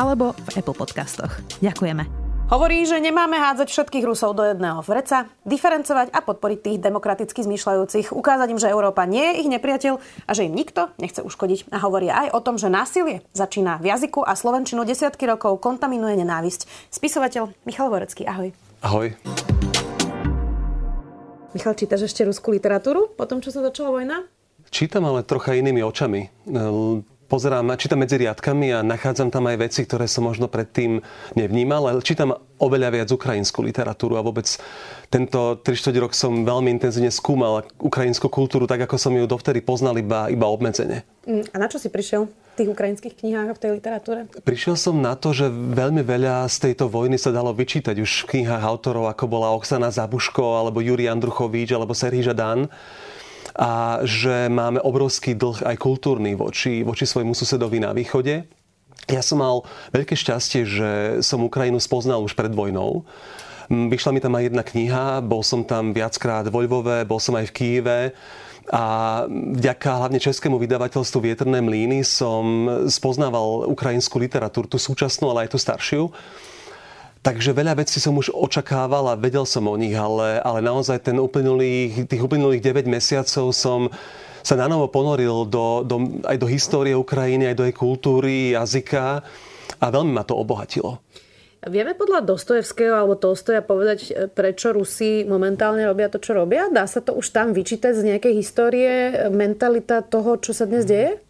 alebo v Apple Podcastoch. Ďakujeme. Hovorí, že nemáme hádzať všetkých Rusov do jedného vreca, diferencovať a podporiť tých demokraticky zmýšľajúcich, ukázať im, že Európa nie je ich nepriateľ a že im nikto nechce uškodiť. A hovorí aj o tom, že násilie začína v jazyku a Slovenčinu desiatky rokov kontaminuje nenávisť. Spisovateľ Michal Vorecký, ahoj. Ahoj. Michal, čítaš ešte ruskú literatúru po tom, čo sa začala vojna? Čítam, ale trocha inými očami pozerám, čítam medzi riadkami a nachádzam tam aj veci, ktoré som možno predtým nevnímal, ale čítam oveľa viac ukrajinskú literatúru a vôbec tento 3 rok som veľmi intenzívne skúmal ukrajinskú kultúru, tak ako som ju dovtedy poznal iba, iba obmedzene. Mm, a na čo si prišiel v tých ukrajinských knihách a v tej literatúre? Prišiel som na to, že veľmi veľa z tejto vojny sa dalo vyčítať už v knihách autorov, ako bola Oksana Zabuško, alebo Juri Andruchovič, alebo Serhii Žadán a že máme obrovský dlh aj kultúrny voči, voči svojmu susedovi na východe. Ja som mal veľké šťastie, že som Ukrajinu spoznal už pred vojnou. Vyšla mi tam aj jedna kniha, bol som tam viackrát vo Lvove, bol som aj v Kieve a vďaka hlavne českému vydavateľstvu Vietrné mlíny som spoznával ukrajinskú literatúru, tú súčasnú, ale aj tú staršiu. Takže veľa vecí som už očakával a vedel som o nich, ale, ale naozaj ten uplynulých, tých uplynulých 9 mesiacov som sa na novo ponoril do, do, aj do histórie Ukrajiny, aj do jej kultúry, jazyka a veľmi ma to obohatilo. Vieme podľa Dostojevského alebo Tolstoja povedať, prečo Rusi momentálne robia to, čo robia? Dá sa to už tam vyčítať z nejakej histórie, mentalita toho, čo sa dnes deje?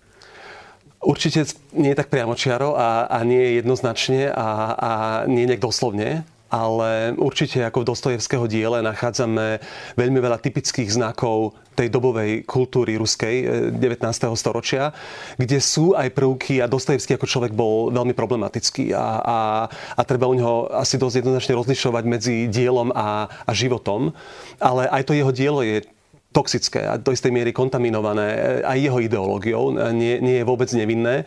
Určite nie je tak priamočiaro a, a nie je jednoznačne a, a nie je doslovne, ale určite ako v Dostojevského diele nachádzame veľmi veľa typických znakov tej dobovej kultúry ruskej 19. Eh, storočia, kde sú aj prvky a Dostojevský ako človek bol veľmi problematický a, a, a treba u neho asi dosť jednoznačne rozlišovať medzi dielom a, a životom. Ale aj to jeho dielo je toxické a do istej miery kontaminované e, aj jeho ideológiou, e, nie, nie je vôbec nevinné,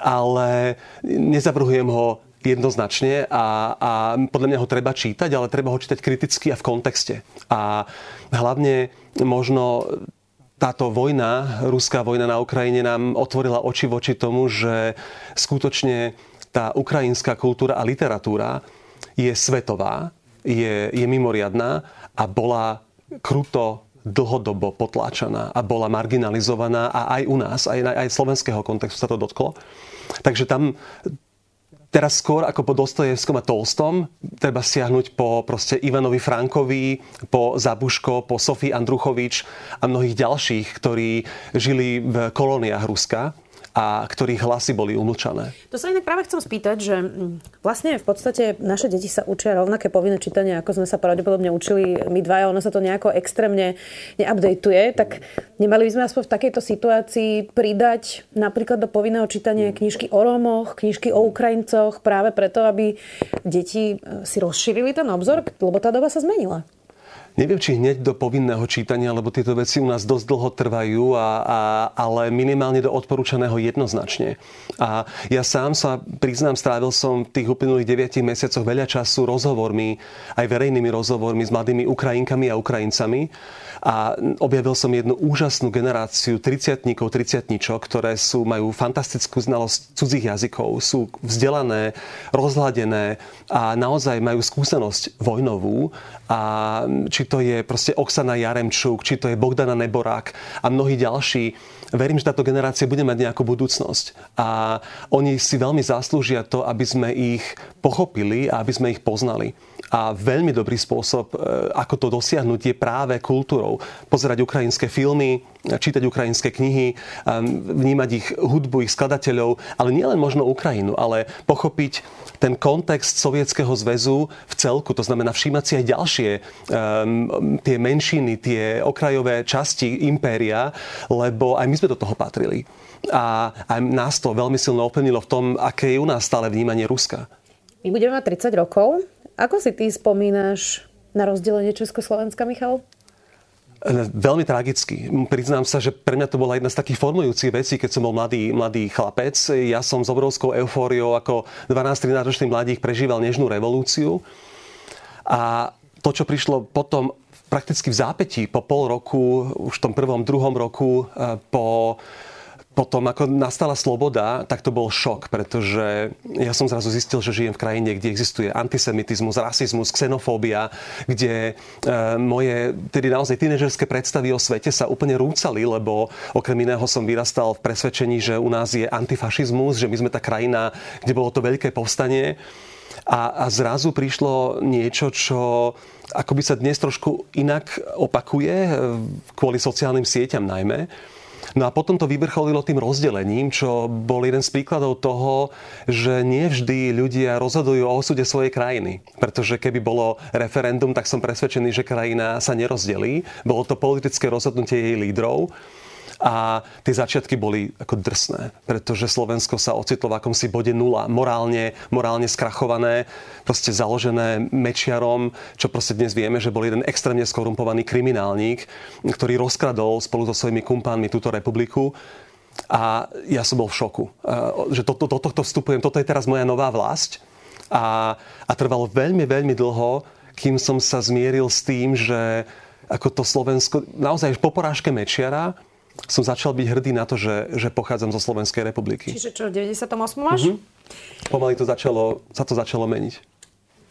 ale nezavrhujem ho jednoznačne a, a podľa mňa ho treba čítať, ale treba ho čítať kriticky a v kontexte. A hlavne možno táto vojna, ruská vojna na Ukrajine nám otvorila oči voči tomu, že skutočne tá ukrajinská kultúra a literatúra je svetová, je, je mimoriadná a bola kruto dlhodobo potláčaná a bola marginalizovaná a aj u nás, aj, aj slovenského kontextu sa to dotklo. Takže tam teraz skôr ako po Dostojevskom a Tolstom treba siahnuť po proste Ivanovi Frankovi, po Zabuško, po Sofii Andruchovič a mnohých ďalších, ktorí žili v kolóniách Ruska a ktorých hlasy boli umlčané. To sa inak práve chcem spýtať, že mm, vlastne v podstate naše deti sa učia rovnaké povinné čítanie, ako sme sa pravdepodobne učili my dvaja, ono sa to nejako extrémne neupdateuje, tak nemali by sme aspoň v takejto situácii pridať napríklad do povinného čítania knižky o Rómoch, knižky o Ukrajincoch, práve preto, aby deti e, si rozšírili ten obzor, lebo tá doba sa zmenila. Neviem, či hneď do povinného čítania, lebo tieto veci u nás dosť dlho trvajú, a, a, ale minimálne do odporúčaného jednoznačne. A ja sám sa, priznám, strávil som v tých uplynulých 9 mesiacoch veľa času rozhovormi, aj verejnými rozhovormi s mladými Ukrajinkami a Ukrajincami a objavil som jednu úžasnú generáciu 30 30 ktoré sú, majú fantastickú znalosť cudzích jazykov, sú vzdelané, rozhľadené a naozaj majú skúsenosť vojnovú. A či to je proste Oksana Jaremčuk, či to je Bogdana Neborák a mnohí ďalší, verím, že táto generácia bude mať nejakú budúcnosť. A oni si veľmi zaslúžia to, aby sme ich pochopili a aby sme ich poznali. A veľmi dobrý spôsob, e, ako to dosiahnuť, je práve kultúrou. Pozerať ukrajinské filmy, čítať ukrajinské knihy, vnímať ich hudbu, ich skladateľov, ale nielen možno Ukrajinu, ale pochopiť ten kontext Sovietskeho zväzu v celku, to znamená všímať si aj ďalšie um, tie menšiny, tie okrajové časti impéria, lebo aj my sme do toho patrili. A aj nás to veľmi silno ovplyvnilo v tom, aké je u nás stále vnímanie Ruska. My budeme mať 30 rokov. Ako si ty spomínaš na rozdelenie Československa, Michal? Veľmi tragicky. Priznám sa, že pre mňa to bola jedna z takých formujúcich vecí, keď som bol mladý, mladý chlapec. Ja som s obrovskou eufóriou ako 12-13 ročný mladík prežíval nežnú revolúciu. A to, čo prišlo potom prakticky v zápätí po pol roku, už v tom prvom, druhom roku, e, po potom, ako nastala sloboda, tak to bol šok, pretože ja som zrazu zistil, že žijem v krajine, kde existuje antisemitizmus, rasizmus, xenofóbia, kde e, moje tedy naozaj tínežerské predstavy o svete sa úplne rúcali, lebo okrem iného som vyrastal v presvedčení, že u nás je antifašizmus, že my sme tá krajina, kde bolo to veľké povstanie. A, a zrazu prišlo niečo, čo akoby sa dnes trošku inak opakuje, e, kvôli sociálnym sieťam najmä No a potom to vyvrcholilo tým rozdelením, čo bol jeden z príkladov toho, že nie vždy ľudia rozhodujú o osude svojej krajiny. Pretože keby bolo referendum, tak som presvedčený, že krajina sa nerozdelí. Bolo to politické rozhodnutie jej lídrov. A tie začiatky boli ako drsné, pretože Slovensko sa ocitlo v akomsi bode nula, morálne, morálne skrachované, proste založené Mečiarom, čo proste dnes vieme, že bol jeden extrémne skorumpovaný kriminálnik, ktorý rozkradol spolu so svojimi kumpánmi túto republiku. A ja som bol v šoku, že to, to, to, tohto vstupujem, toto je teraz moja nová vlast. A, a trvalo veľmi, veľmi dlho, kým som sa zmieril s tým, že ako to Slovensko, naozaj po porážke Mečiara, som začal byť hrdý na to, že, že pochádzam zo Slovenskej republiky. Čiže čo, v 98. máš? Mm-hmm. Pomaly to začalo, sa to začalo meniť.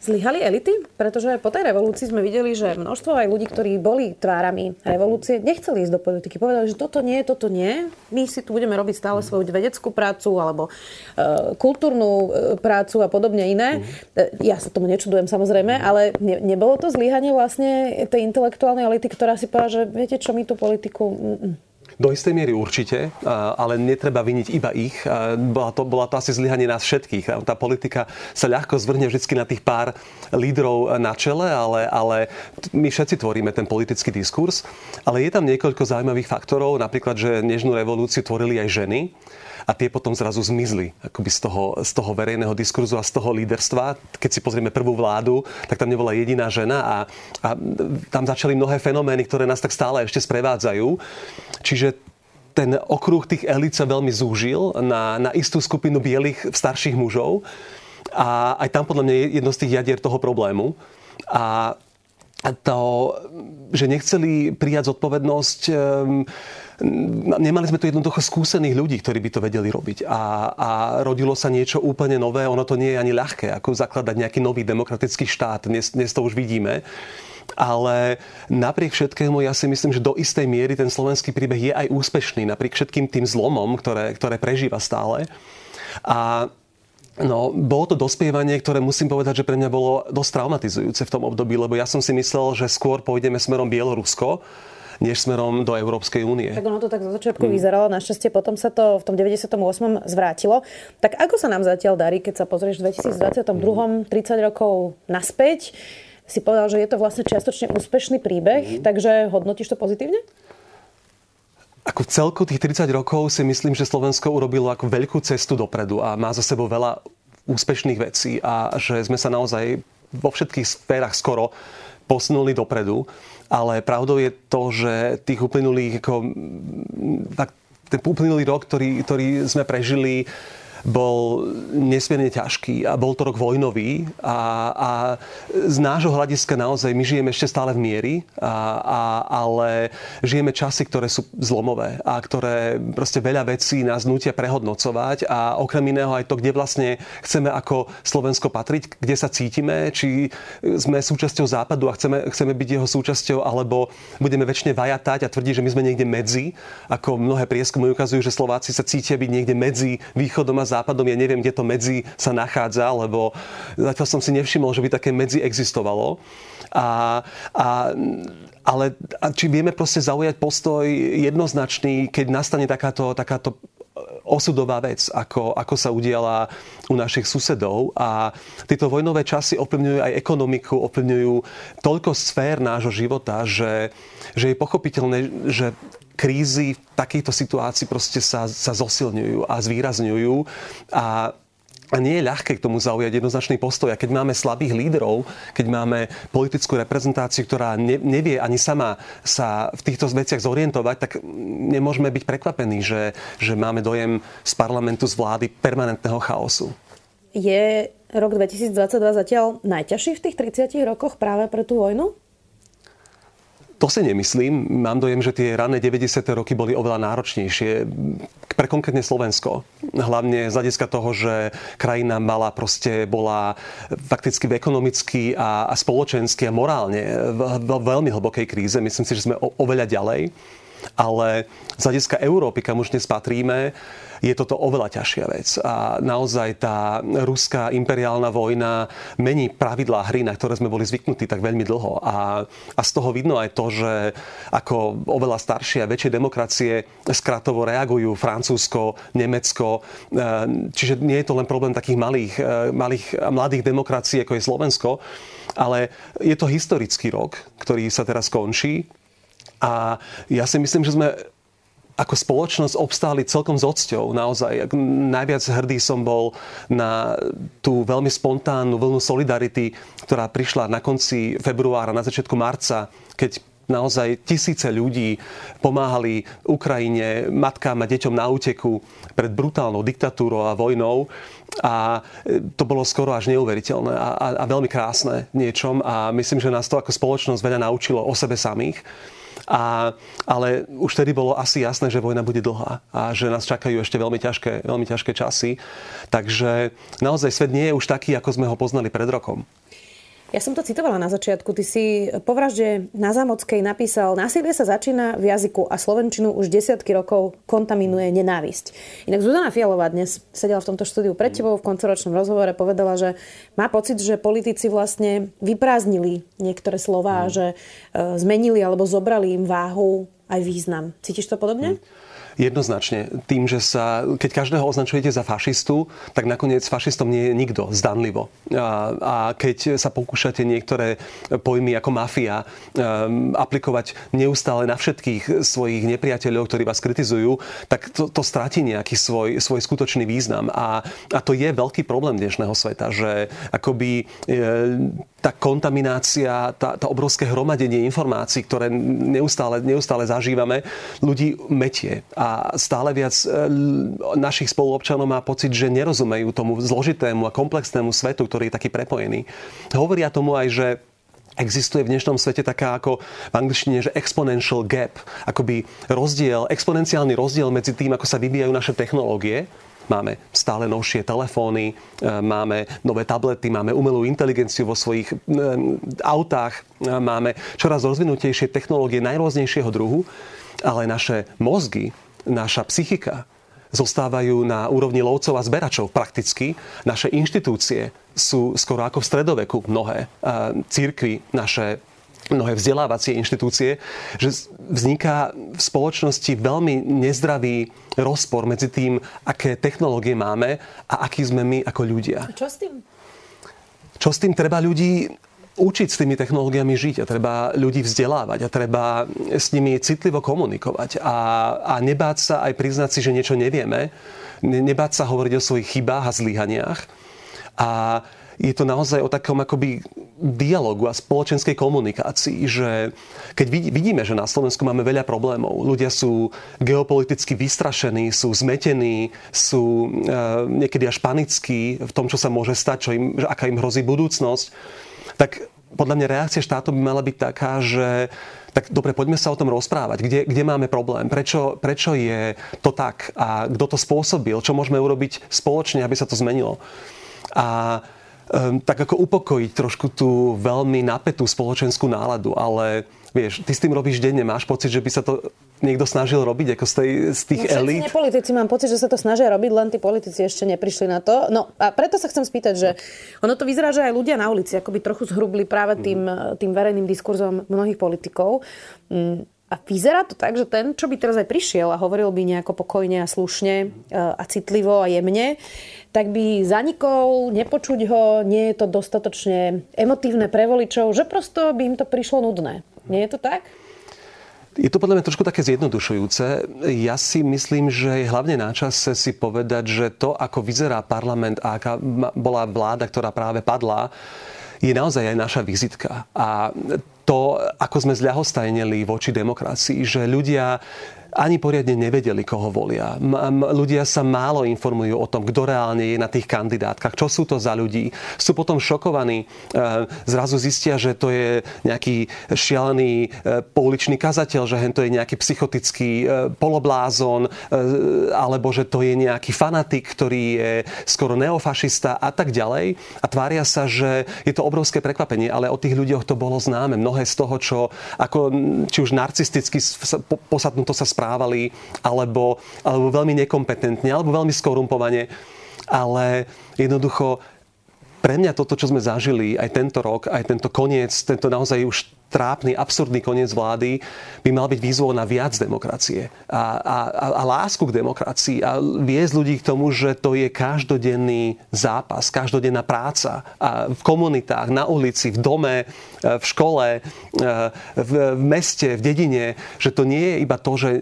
Zlyhali elity? Pretože po tej revolúcii sme videli, že množstvo aj ľudí, ktorí boli tvárami revolúcie, nechceli ísť do politiky. Povedali, že toto nie, toto nie. My si tu budeme robiť stále svoju vedeckú prácu alebo e, kultúrnu e, prácu a podobne iné. Mm. Ja sa tomu nečudujem samozrejme, ale ne, nebolo to zlyhanie vlastne tej intelektuálnej elity, ktorá si povedala, že viete čo, my tú politiku... Mm, do istej miery určite, ale netreba viniť iba ich. Bola to, bola to asi zlyhanie nás všetkých. Tá politika sa ľahko zvrhne vždy na tých pár lídrov na čele, ale, ale my všetci tvoríme ten politický diskurs. Ale je tam niekoľko zaujímavých faktorov, napríklad, že nežnú revolúciu tvorili aj ženy a tie potom zrazu zmizli akoby z toho, z toho verejného diskurzu a z toho líderstva. Keď si pozrieme prvú vládu, tak tam nebola jediná žena a, a tam začali mnohé fenomény, ktoré nás tak stále ešte sprevádzajú. Čiže ten okruh tých elit sa veľmi zúžil na, na istú skupinu bielých starších mužov. A aj tam podľa mňa je jedno z tých jadier toho problému. A to, že nechceli prijať zodpovednosť um, nemali sme tu jednoducho skúsených ľudí, ktorí by to vedeli robiť. A, a rodilo sa niečo úplne nové. Ono to nie je ani ľahké, ako zakladať nejaký nový demokratický štát. Dnes, dnes to už vidíme. Ale napriek všetkému ja si myslím, že do istej miery ten slovenský príbeh je aj úspešný, napriek všetkým tým zlomom, ktoré, ktoré prežíva stále. A No, bolo to dospievanie, ktoré musím povedať, že pre mňa bolo dosť traumatizujúce v tom období, lebo ja som si myslel, že skôr pôjdeme smerom Bielorusko, než smerom do Európskej únie. Tak ono to tak zo začiatku mm. vyzeralo, našťastie potom sa to v tom 98. zvrátilo. Tak ako sa nám zatiaľ darí, keď sa pozrieš v 2022. Mm. 30 rokov naspäť? Si povedal, že je to vlastne čiastočne úspešný príbeh, mm. takže hodnotíš to pozitívne? Ako v celku tých 30 rokov si myslím, že Slovensko urobilo ako veľkú cestu dopredu a má za sebou veľa úspešných vecí a že sme sa naozaj vo všetkých sférach skoro posunuli dopredu ale pravdou je to, že tých uplynulých, ako, tak ten uplynulý rok, ktorý, ktorý sme prežili, bol nesmierne ťažký a bol to rok vojnový a, a z nášho hľadiska naozaj my žijeme ešte stále v miery, a, a, ale žijeme časy, ktoré sú zlomové a ktoré proste veľa vecí nás nutia prehodnocovať a okrem iného aj to, kde vlastne chceme ako Slovensko patriť, kde sa cítime, či sme súčasťou západu a chceme, chceme byť jeho súčasťou, alebo budeme väčšine vajatať a tvrdiť, že my sme niekde medzi, ako mnohé prieskumy ukazujú, že Slováci sa cítia byť niekde medzi východom a západom. Ja neviem, kde to medzi sa nachádza, lebo zatiaľ som si nevšimol, že by také medzi existovalo. A, a, ale a či vieme proste zaujať postoj jednoznačný, keď nastane takáto, takáto osudová vec, ako, ako sa udiala u našich susedov. A tieto vojnové časy ovplyvňujú aj ekonomiku, ovplyvňujú toľko sfér nášho života, že, že je pochopiteľné, že krízy v takýchto situácii proste sa, sa zosilňujú a zvýrazňujú. A a nie je ľahké k tomu zaujať jednoznačný postoj. A keď máme slabých lídrov, keď máme politickú reprezentáciu, ktorá ne, nevie ani sama sa v týchto veciach zorientovať, tak nemôžeme byť prekvapení, že, že máme dojem z parlamentu, z vlády permanentného chaosu. Je rok 2022 zatiaľ najťažší v tých 30 rokoch práve pre tú vojnu? To si nemyslím. Mám dojem, že tie rané 90. roky boli oveľa náročnejšie pre konkrétne Slovensko. Hlavne z hľadiska toho, že krajina mala proste, bola fakticky v ekonomicky a, a spoločensky a morálne v, v veľmi hlbokej kríze. Myslím si, že sme o, oveľa ďalej. Ale z hľadiska Európy, kam už dnes patríme, je toto oveľa ťažšia vec. A naozaj tá ruská imperiálna vojna mení pravidlá hry, na ktoré sme boli zvyknutí tak veľmi dlho. A, a z toho vidno aj to, že ako oveľa staršie a väčšie demokracie skratovo reagujú Francúzsko, Nemecko. E, čiže nie je to len problém takých malých, e, malých mladých demokracií, ako je Slovensko, ale je to historický rok, ktorý sa teraz končí. A ja si myslím, že sme ako spoločnosť obstáli celkom s odsťou. Naozaj, najviac hrdý som bol na tú veľmi spontánnu vlnu solidarity, ktorá prišla na konci februára, na začiatku marca, keď naozaj tisíce ľudí pomáhali Ukrajine, matkám a deťom na úteku pred brutálnou diktatúrou a vojnou. A to bolo skoro až neuveriteľné a, a, a veľmi krásne niečom. A myslím, že nás to ako spoločnosť veľa naučilo o sebe samých. A, ale už tedy bolo asi jasné, že vojna bude dlhá a že nás čakajú ešte veľmi ťažké, veľmi ťažké časy. Takže naozaj svet nie je už taký, ako sme ho poznali pred rokom. Ja som to citovala na začiatku. Ty si po vražde na Zámockej napísal, násilie sa začína v jazyku a Slovenčinu už desiatky rokov kontaminuje nenávisť. Inak Zuzana Fialová dnes sedela v tomto štúdiu pred tebou v koncoročnom rozhovore, povedala, že má pocit, že politici vlastne vyprázdnili niektoré slová, mm. že e, zmenili alebo zobrali im váhu aj význam. Cítiš to podobne? Mm. Jednoznačne. Tým, že sa, keď každého označujete za fašistu, tak nakoniec fašistom nie je nikto, zdanlivo. A, a keď sa pokúšate niektoré pojmy ako mafia um, aplikovať neustále na všetkých svojich nepriateľov, ktorí vás kritizujú, tak to, to stratí nejaký svoj, svoj skutočný význam. A, a to je veľký problém dnešného sveta, že akoby e, tá kontaminácia, tá, tá obrovské hromadenie informácií, ktoré neustále, neustále zažívame, ľudí metie. Stále viac e, našich spoluobčanov má pocit, že nerozumejú tomu zložitému a komplexnému svetu, ktorý je taký prepojený. Hovoria tomu aj, že Existuje v dnešnom svete taká ako v angličtine, že exponential gap, akoby rozdiel, exponenciálny rozdiel medzi tým, ako sa vyvíjajú naše technológie Máme stále novšie telefóny, e, máme nové tablety, máme umelú inteligenciu vo svojich autách, e, máme čoraz rozvinutejšie technológie najrôznejšieho druhu, ale naše mozgy, naša psychika zostávajú na úrovni lovcov a zberačov prakticky. Naše inštitúcie sú skoro ako v stredoveku mnohé. Církvy, naše mnohé vzdelávacie inštitúcie, že vzniká v spoločnosti veľmi nezdravý rozpor medzi tým, aké technológie máme a akí sme my ako ľudia. Čo s tým? Čo s tým? Treba ľudí učiť s tými technológiami žiť a treba ľudí vzdelávať a treba s nimi citlivo komunikovať a, a nebáť sa aj priznať si, že niečo nevieme, nebáť sa hovoriť o svojich chybách a zlyhaniach. A je to naozaj o takom akoby dialogu a spoločenskej komunikácii, že keď vidíme, že na Slovensku máme veľa problémov, ľudia sú geopoliticky vystrašení, sú zmetení, sú e, niekedy až panickí v tom, čo sa môže stať, čo im, aká im hrozí budúcnosť, tak podľa mňa reakcia štátu by mala byť taká, že tak dobre, poďme sa o tom rozprávať. Kde, kde máme problém? Prečo, prečo je to tak? A kto to spôsobil? Čo môžeme urobiť spoločne, aby sa to zmenilo? A tak ako upokojiť trošku tú veľmi napätú spoločenskú náladu, ale vieš, ty s tým robíš denne, máš pocit, že by sa to niekto snažil robiť ako z, tej, z tých no, elít? politici mám pocit, že sa to snažia robiť, len tí politici ešte neprišli na to. No a preto sa chcem spýtať, že ono to vyzerá, že aj ľudia na ulici akoby trochu zhrubli práve tým, mm. tým verejným diskurzom mnohých politikov. A vyzerá to tak, že ten, čo by teraz aj prišiel a hovoril by nejako pokojne a slušne e, a citlivo a jemne, tak by zanikol, nepočuť ho, nie je to dostatočne emotívne pre voličov, že prosto by im to prišlo nudné. Nie je to tak? Je to podľa mňa trošku také zjednodušujúce. Ja si myslím, že je hlavne na čase si povedať, že to, ako vyzerá parlament a aká bola vláda, ktorá práve padla, je naozaj aj naša vizitka. A to, ako sme zľahostajnili voči demokracii, že ľudia ani poriadne nevedeli, koho volia. Ľudia sa málo informujú o tom, kto reálne je na tých kandidátkach, čo sú to za ľudí. Sú potom šokovaní, e, zrazu zistia, že to je nejaký šialený e, pouličný kazateľ, že to je nejaký psychotický e, poloblázon, alebo že to je nejaký fanatik, ktorý je skoro neofašista a tak ďalej. A tvária sa, že je to obrovské prekvapenie, ale o tých ľuďoch to bolo známe. Mnohé z toho, čo ako či už narcisticky posadnuto sa správalo, správali, alebo, alebo veľmi nekompetentne, alebo veľmi skorumpovane. Ale jednoducho pre mňa toto, čo sme zažili aj tento rok, aj tento koniec, tento naozaj už trápny, absurdný koniec vlády by mal byť výzvou na viac demokracie a, a, a, lásku k demokracii a viesť ľudí k tomu, že to je každodenný zápas, každodenná práca a v komunitách, na ulici, v dome, e, v škole, e, v, v meste, v dedine, že to nie je iba to, že e,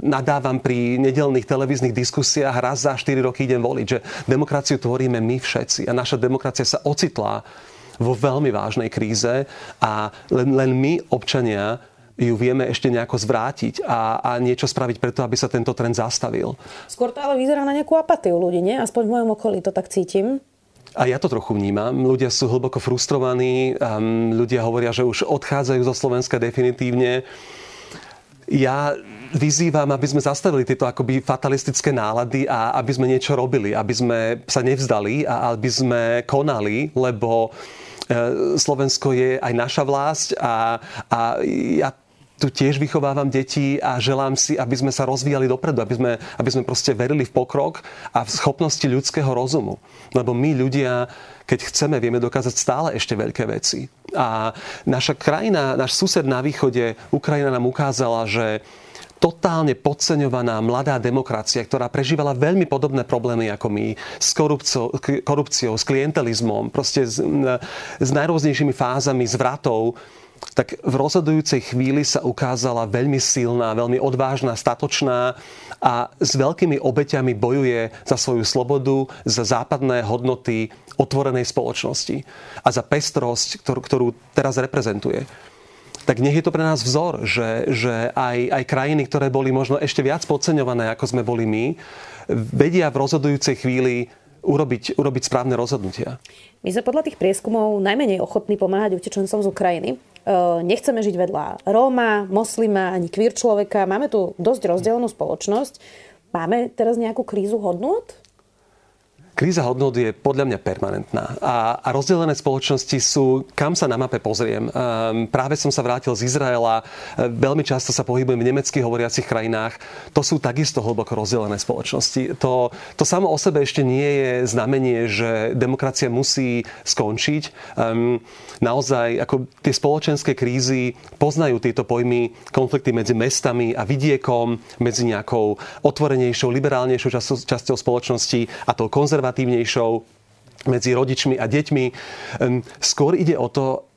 nadávam pri nedelných televíznych diskusiách raz za 4 roky idem voliť, že demokraciu tvoríme my všetci a naša demokracia sa ocitla vo veľmi vážnej kríze a len, len my, občania, ju vieme ešte nejako zvrátiť a, a niečo spraviť preto, aby sa tento trend zastavil. Skôr to ale vyzerá na nejakú apatiu ľudí, nie? Aspoň v mojom okolí to tak cítim. A ja to trochu vnímam. Ľudia sú hlboko frustrovaní, um, ľudia hovoria, že už odchádzajú zo Slovenska definitívne. Ja vyzývam, aby sme zastavili tieto akoby fatalistické nálady a aby sme niečo robili, aby sme sa nevzdali a aby sme konali, lebo Slovensko je aj naša vlast a, a ja tu tiež vychovávam deti a želám si, aby sme sa rozvíjali dopredu, aby sme, aby sme proste verili v pokrok a v schopnosti ľudského rozumu. Lebo my ľudia, keď chceme, vieme dokázať stále ešte veľké veci. A naša krajina, náš sused na východe, Ukrajina nám ukázala, že totálne podceňovaná mladá demokracia, ktorá prežívala veľmi podobné problémy ako my, s korupciou, korupciou s klientelizmom, proste s, s najrôznejšími fázami zvratov, tak v rozhodujúcej chvíli sa ukázala veľmi silná, veľmi odvážna, statočná a s veľkými obeťami bojuje za svoju slobodu, za západné hodnoty otvorenej spoločnosti a za pestrosť, ktorú, teraz reprezentuje tak nech je to pre nás vzor, že, že aj, aj krajiny, ktoré boli možno ešte viac podceňované, ako sme boli my, vedia v rozhodujúcej chvíli urobiť, urobiť správne rozhodnutia. My sme podľa tých prieskumov najmenej ochotní pomáhať utečencom z Ukrajiny. E, nechceme žiť vedľa Róma, moslima ani queer človeka. Máme tu dosť rozdelenú spoločnosť. Máme teraz nejakú krízu hodnot? Kríza hodnot je podľa mňa permanentná a, a rozdelené spoločnosti sú, kam sa na mape pozriem. Um, práve som sa vrátil z Izraela, veľmi často sa pohybujem v nemeckých hovoriacich krajinách. To sú takisto hlboko rozdelené spoločnosti. To, to samo o sebe ešte nie je znamenie, že demokracia musí skončiť. Um, naozaj, ako tie spoločenské krízy poznajú tieto pojmy konflikty medzi mestami a vidiekom, medzi nejakou otvorenejšou, liberálnejšou časťou, časťou spoločnosti a tou konzervatívnou konzervatívnejšou medzi rodičmi a deťmi. Skôr ide o to,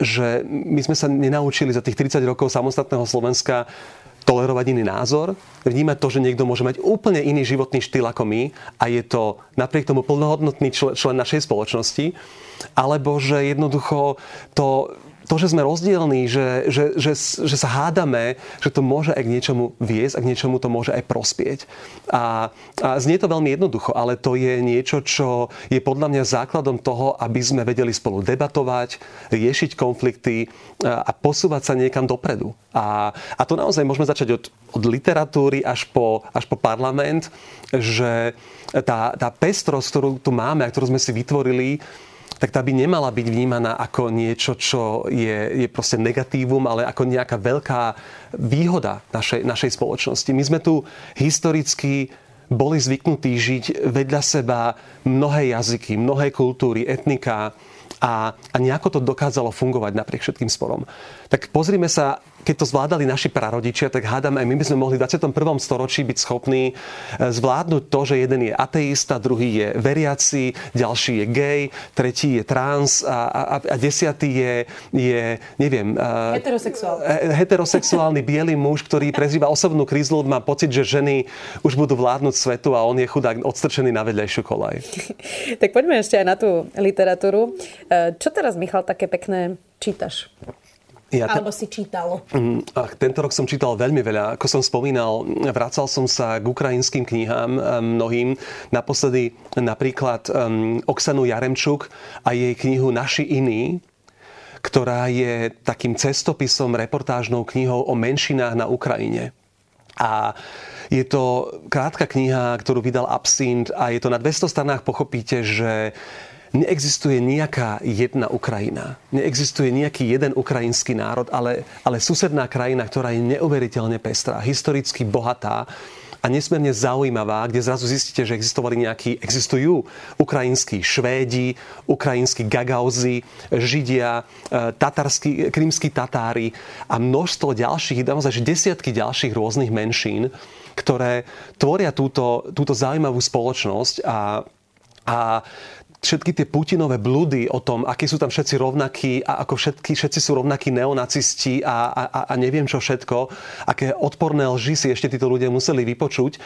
že my sme sa nenaučili za tých 30 rokov samostatného Slovenska tolerovať iný názor, vnímať to, že niekto môže mať úplne iný životný štýl ako my a je to napriek tomu plnohodnotný člen našej spoločnosti, alebo že jednoducho to to, že sme rozdielní, že, že, že, že sa hádame, že to môže aj k niečomu viesť a k niečomu to môže aj prospieť. A, a znie to veľmi jednoducho, ale to je niečo, čo je podľa mňa základom toho, aby sme vedeli spolu debatovať, riešiť konflikty a, a posúvať sa niekam dopredu. A, a to naozaj môžeme začať od, od literatúry až po, až po parlament, že tá, tá pestrosť, ktorú tu máme a ktorú sme si vytvorili, tak tá by nemala byť vnímaná ako niečo, čo je, je proste negatívum, ale ako nejaká veľká výhoda našej, našej spoločnosti. My sme tu historicky boli zvyknutí žiť vedľa seba mnohé jazyky, mnohé kultúry, etnika a, a nejako to dokázalo fungovať napriek všetkým sporom. Tak pozrime sa keď to zvládali naši prarodičia, tak hádam aj my by sme mohli v 21. storočí byť schopní e, zvládnuť to, že jeden je ateista, druhý je veriaci, ďalší je gay, tretí je trans a, a, a desiatý je, je neviem... E, Heterosexuál. E, heterosexuálny biely muž, ktorý prezýva osobnú krízu, má pocit, že ženy už budú vládnuť svetu a on je chudák odstrčený na vedľajšiu kolaj. tak poďme ešte aj na tú literatúru. Čo teraz, Michal, také pekné čítaš? Ja te... Alebo si čítal? Mm, ach, tento rok som čítal veľmi veľa. Ako som spomínal, vracal som sa k ukrajinským knihám eh, mnohým. Naposledy napríklad um, Oksanu Jaremčuk a jej knihu Naši iní, ktorá je takým cestopisom, reportážnou knihou o menšinách na Ukrajine. A je to krátka kniha, ktorú vydal Absint a je to na 200 stranách pochopíte, že neexistuje nejaká jedna Ukrajina. Neexistuje nejaký jeden ukrajinský národ, ale, ale susedná krajina, ktorá je neuveriteľne pestrá, historicky bohatá a nesmierne zaujímavá, kde zrazu zistíte, že existovali nejakí, existujú ukrajinskí Švédi, ukrajinskí Gagauzi, Židia, e, tatarskí, krímsky Tatári a množstvo ďalších, naozaj desiatky ďalších rôznych menšín, ktoré tvoria túto, túto zaujímavú spoločnosť a, a všetky tie Putinové blúdy o tom, akí sú tam všetci rovnakí a ako všetky, všetci sú rovnakí neonacisti a, a, a neviem čo všetko, aké odporné lži si ešte títo ľudia museli vypočuť,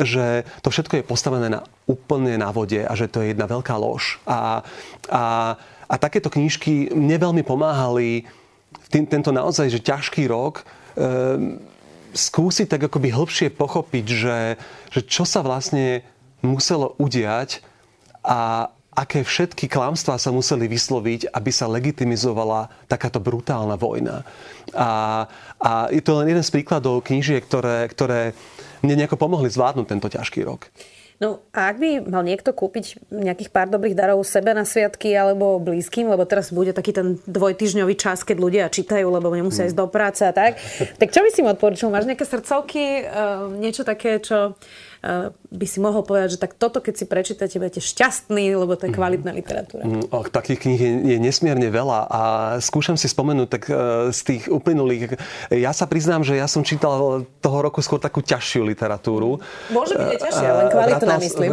že to všetko je postavené na úplne na vode a že to je jedna veľká lož. A, a, a takéto knížky mne veľmi pomáhali tým, tento naozaj že ťažký rok e, skúsiť tak akoby hĺbšie pochopiť, že, že čo sa vlastne muselo udiať a, aké všetky klamstvá sa museli vysloviť, aby sa legitimizovala takáto brutálna vojna. A, a je to len jeden z príkladov knížiek, ktoré, ktoré mne nejako pomohli zvládnuť tento ťažký rok. No a ak by mal niekto kúpiť nejakých pár dobrých darov sebe na sviatky alebo blízkym, lebo teraz bude taký ten dvojtyžňový čas, keď ľudia čítajú, lebo nemusia mm. ísť do práce a tak, tak čo by si mu odporučil? Máš nejaké srdcovky, uh, niečo také, čo by si mohol povedať, že tak toto, keď si prečítate, budete šťastný, lebo to je mhm. kvalitná literatúra. Mm, oh, takých kníh je, je nesmierne veľa a skúšam si spomenúť tak uh, z tých uplynulých. Ja sa priznám, že ja som čítal toho roku skôr takú ťažšiu literatúru. Môže byť aj ťažšia, len kvalitná, myslím.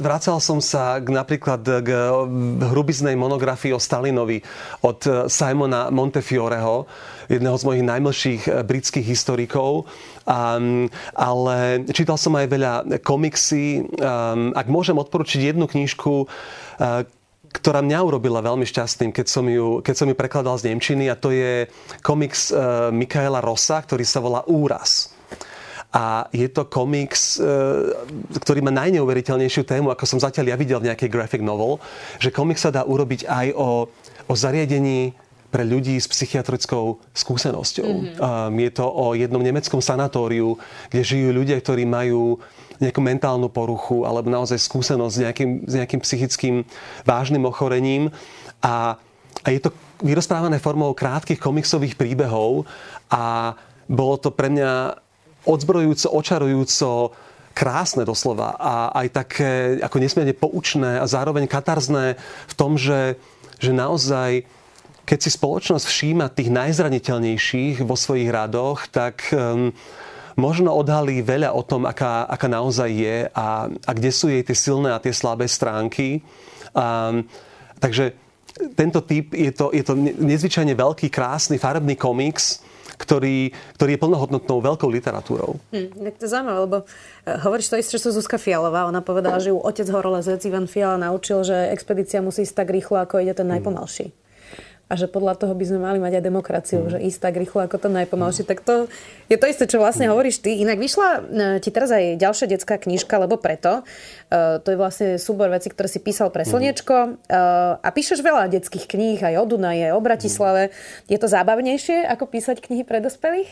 Vracal som sa k, napríklad k hrubiznej monografii o Stalinovi od Simona Montefioreho, jedného z mojich najmlších britských historikov. Um, ale čítal som aj veľa komiksy. Um, ak môžem odporučiť jednu knižku, uh, ktorá mňa urobila veľmi šťastným, keď som ju, keď som ju prekladal z Nemčiny a to je komiks uh, Mikaela Rossa, ktorý sa volá Úraz. A je to komiks, ktorý má najneuveriteľnejšiu tému, ako som zatiaľ ja videl v nejakej graphic novel, že komiks sa dá urobiť aj o, o zariadení pre ľudí s psychiatrickou skúsenosťou. Mm-hmm. Um, je to o jednom nemeckom sanatóriu, kde žijú ľudia, ktorí majú nejakú mentálnu poruchu alebo naozaj skúsenosť s nejakým, s nejakým psychickým vážnym ochorením. A, a je to vyrozprávané formou krátkých komiksových príbehov a bolo to pre mňa odzbrojujúco, očarujúco krásne doslova a aj také ako nesmierne poučné a zároveň katarzné v tom, že, že naozaj keď si spoločnosť všíma tých najzraniteľnejších vo svojich radoch, tak um, možno odhalí veľa o tom, aká, aká naozaj je a, a kde sú jej tie silné a tie slabé stránky. Um, takže tento typ je to, je to nezvyčajne veľký, krásny, farebný komiks, ktorý, ktorý je plnohodnotnou veľkou literatúrou. Hm, to je zaujímavé, lebo eh, hovoríš to isté, čo Zuzka Fialová. Ona povedala, že ju otec horolezec Ivan Fiala naučil, že expedícia musí ísť tak rýchlo, ako ide ten najpomalší a že podľa toho by sme mali mať aj demokraciu, mm. že ísť tak rýchlo ako to najpomalšie. Mm. Tak to je to isté, čo vlastne mm. hovoríš ty. Inak vyšla e, ti teraz aj ďalšia detská knižka, lebo preto. Uh, to je vlastne súbor veci, ktoré si písal pre mhm. Slniečko. Uh, a píšeš veľa detských kníh, aj o Dunaji, aj o Bratislave. Mm. Je to zábavnejšie, ako písať knihy pre dospelých?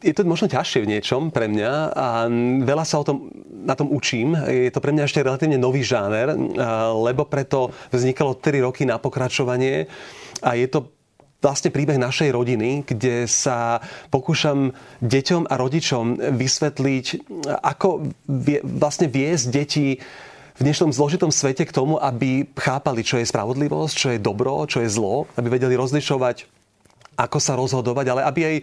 Je to možno ťažšie v niečom pre mňa a veľa sa o tom, na tom učím. Je to pre mňa ešte relatívne nový žáner, lebo preto vznikalo 3 roky na pokračovanie a je to vlastne príbeh našej rodiny, kde sa pokúšam deťom a rodičom vysvetliť, ako vie, vlastne viesť deti v dnešnom zložitom svete k tomu, aby chápali, čo je spravodlivosť, čo je dobro, čo je zlo, aby vedeli rozlišovať, ako sa rozhodovať, ale aby aj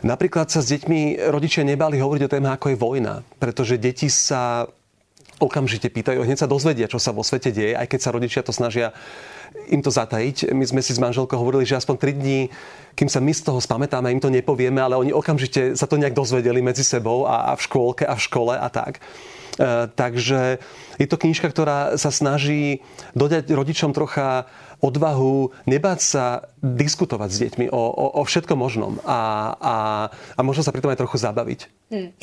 Napríklad sa s deťmi rodičia nebali hovoriť o téme, ako je vojna, pretože deti sa okamžite pýtajú, hneď sa dozvedia, čo sa vo svete deje, aj keď sa rodičia to snažia im to zatajiť. My sme si s manželkou hovorili, že aspoň 3 dní, kým sa my z toho spamätáme, im to nepovieme, ale oni okamžite sa to nejak dozvedeli medzi sebou a, a v škôlke a v škole a tak. E, takže je to knižka, ktorá sa snaží dodať rodičom trocha odvahu nebáť sa diskutovať s deťmi o, o, o všetkom možnom a, a, a možno sa pritom aj trochu zabaviť. Hmm.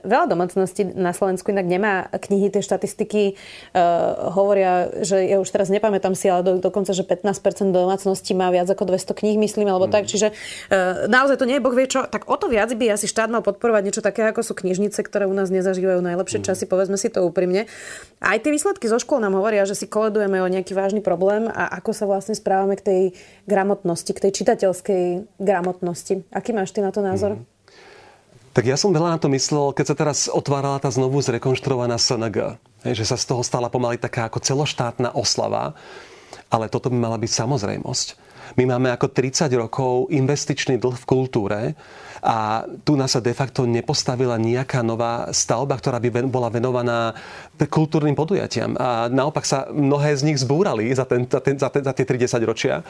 Veľa domácností na Slovensku inak nemá knihy, tie štatistiky uh, hovoria, že ja už teraz nepamätám si, ale do, dokonca, že 15% domácností má viac ako 200 kníh, myslím, alebo hmm. tak. Čiže uh, naozaj to nie je boh vie čo. Tak o to viac by asi štát mal podporovať niečo také, ako sú knižnice, ktoré u nás nezažívajú najlepšie hmm. časy, povedzme si to úprimne. Aj tie výsledky zo škôl nám hovoria, že si koledujeme o nejaký vážny problém a ako sa vlastne správame k tej gramotnosti, k tej čitateľskej gramotnosti. Aký máš ty na to názor? Hmm. Tak ja som veľa na to myslel, keď sa teraz otvárala tá znovu zrekonštruovaná SNG. Že sa z toho stala pomaly taká ako celoštátna oslava. Ale toto by mala byť samozrejmosť. My máme ako 30 rokov investičný dlh v kultúre a tu nás sa de facto nepostavila nejaká nová stavba, ktorá by bola venovaná kultúrnym podujatiam. A naopak sa mnohé z nich zbúrali za, ten, za, ten, za, ten, za tie 30 ročia.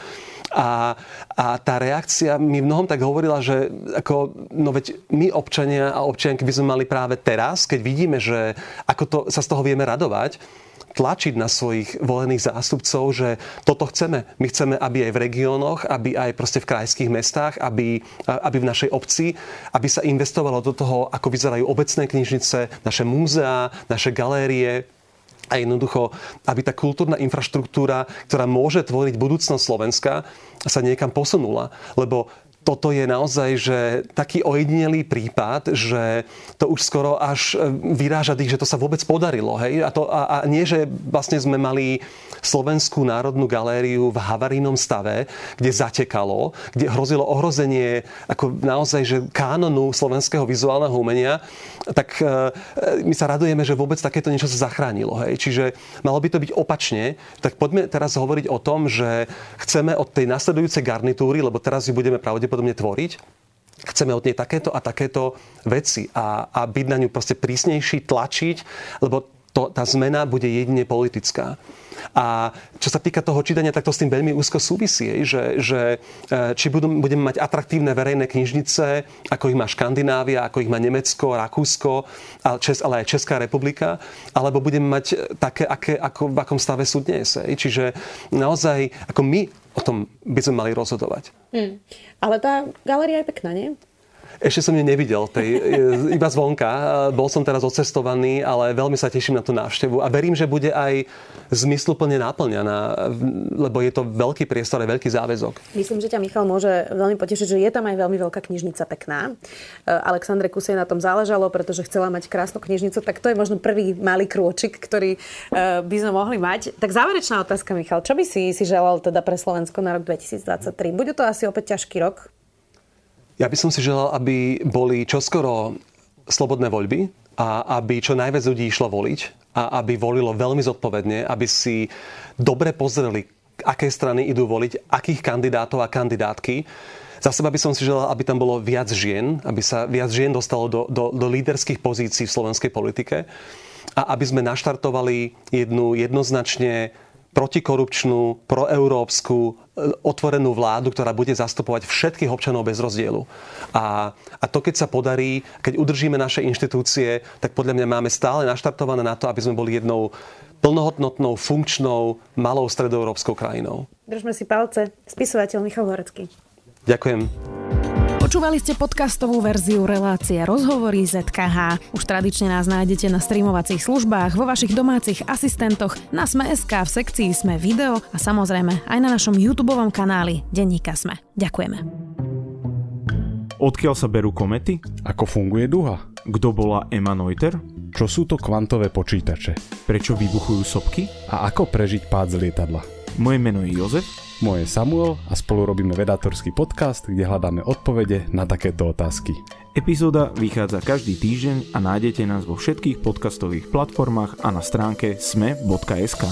A, a tá reakcia mi mnohom tak hovorila, že ako, no veď my občania a občianky by sme mali práve teraz, keď vidíme, že ako to, sa z toho vieme radovať, tlačiť na svojich volených zástupcov, že toto chceme. My chceme, aby aj v regiónoch, aby aj proste v krajských mestách, aby, aby v našej obci, aby sa investovalo do toho, ako vyzerajú obecné knižnice, naše múzeá, naše galérie, a jednoducho, aby tá kultúrna infraštruktúra, ktorá môže tvoriť budúcnosť Slovenska, sa niekam posunula. Lebo toto je naozaj že taký ojedinelý prípad, že to už skoro až e, vyráža tých, že to sa vôbec podarilo. Hej? A, to, a, a nie, že vlastne sme mali Slovenskú národnú galériu v havarínom stave, kde zatekalo, kde hrozilo ohrozenie ako naozaj, že kánonu slovenského vizuálneho umenia, tak e, e, my sa radujeme, že vôbec takéto niečo sa zachránilo. Hej? Čiže malo by to byť opačne. Tak poďme teraz hovoriť o tom, že chceme od tej nasledujúcej garnitúry, lebo teraz ju budeme pravdepodobne pravdepodobne tvoriť, chceme od nej takéto a takéto veci a, a byť na ňu proste prísnejší, tlačiť, lebo to, tá zmena bude jedine politická. A čo sa týka toho čítania, tak to s tým veľmi úzko súvisí, že, že e, či budeme mať atraktívne verejné knižnice, ako ich má Škandinávia, ako ich má Nemecko, Rakúsko, ale aj Česká republika, alebo budeme mať také, aké, ako, v akom stave sú dnes. Čiže naozaj, ako my o tom by sme mali rozhodovať. Hmm. Ale tá galéria je pekná, nie? Ešte som ju nevidel, tej, iba zvonka. Bol som teraz odcestovaný, ale veľmi sa teším na tú návštevu a verím, že bude aj zmysluplne naplňaná, lebo je to veľký priestor a veľký záväzok. Myslím, že ťa Michal môže veľmi potešiť, že je tam aj veľmi veľká knižnica pekná. E, Alexandre Kusej na tom záležalo, pretože chcela mať krásnu knižnicu, tak to je možno prvý malý krôčik, ktorý e, by sme mohli mať. Tak záverečná otázka, Michal. Čo by si si želal teda pre Slovensko na rok 2023? Bude to asi opäť ťažký rok, ja by som si želal, aby boli čoskoro slobodné voľby a aby čo najviac ľudí išlo voliť a aby volilo veľmi zodpovedne, aby si dobre pozreli, aké strany idú voliť, akých kandidátov a kandidátky. Za seba by som si želal, aby tam bolo viac žien, aby sa viac žien dostalo do, do, do líderských pozícií v slovenskej politike a aby sme naštartovali jednu jednoznačne protikorupčnú, proeurópsku, e, otvorenú vládu, ktorá bude zastupovať všetkých občanov bez rozdielu. A, a to, keď sa podarí, keď udržíme naše inštitúcie, tak podľa mňa máme stále naštartované na to, aby sme boli jednou plnohodnotnou, funkčnou, malou stredoeurópskou krajinou. Držme si palce. Spisovateľ Michal Horecký. Ďakujem. Počúvali ste podcastovú verziu relácie Rozhovory ZKH. Už tradične nás nájdete na streamovacích službách, vo vašich domácich asistentoch, na Sme.sk, v sekcii Sme video a samozrejme aj na našom YouTube kanáli Denníka Sme. Ďakujeme. Odkiaľ sa berú komety? Ako funguje duha? Kto bola Emma Noether? Čo sú to kvantové počítače? Prečo vybuchujú sopky? A ako prežiť pád z lietadla? Moje meno je Jozef. Moje je Samuel a spolu robíme vedátorský podcast, kde hľadáme odpovede na takéto otázky. Epizóda vychádza každý týždeň a nájdete nás vo všetkých podcastových platformách a na stránke sme.sk.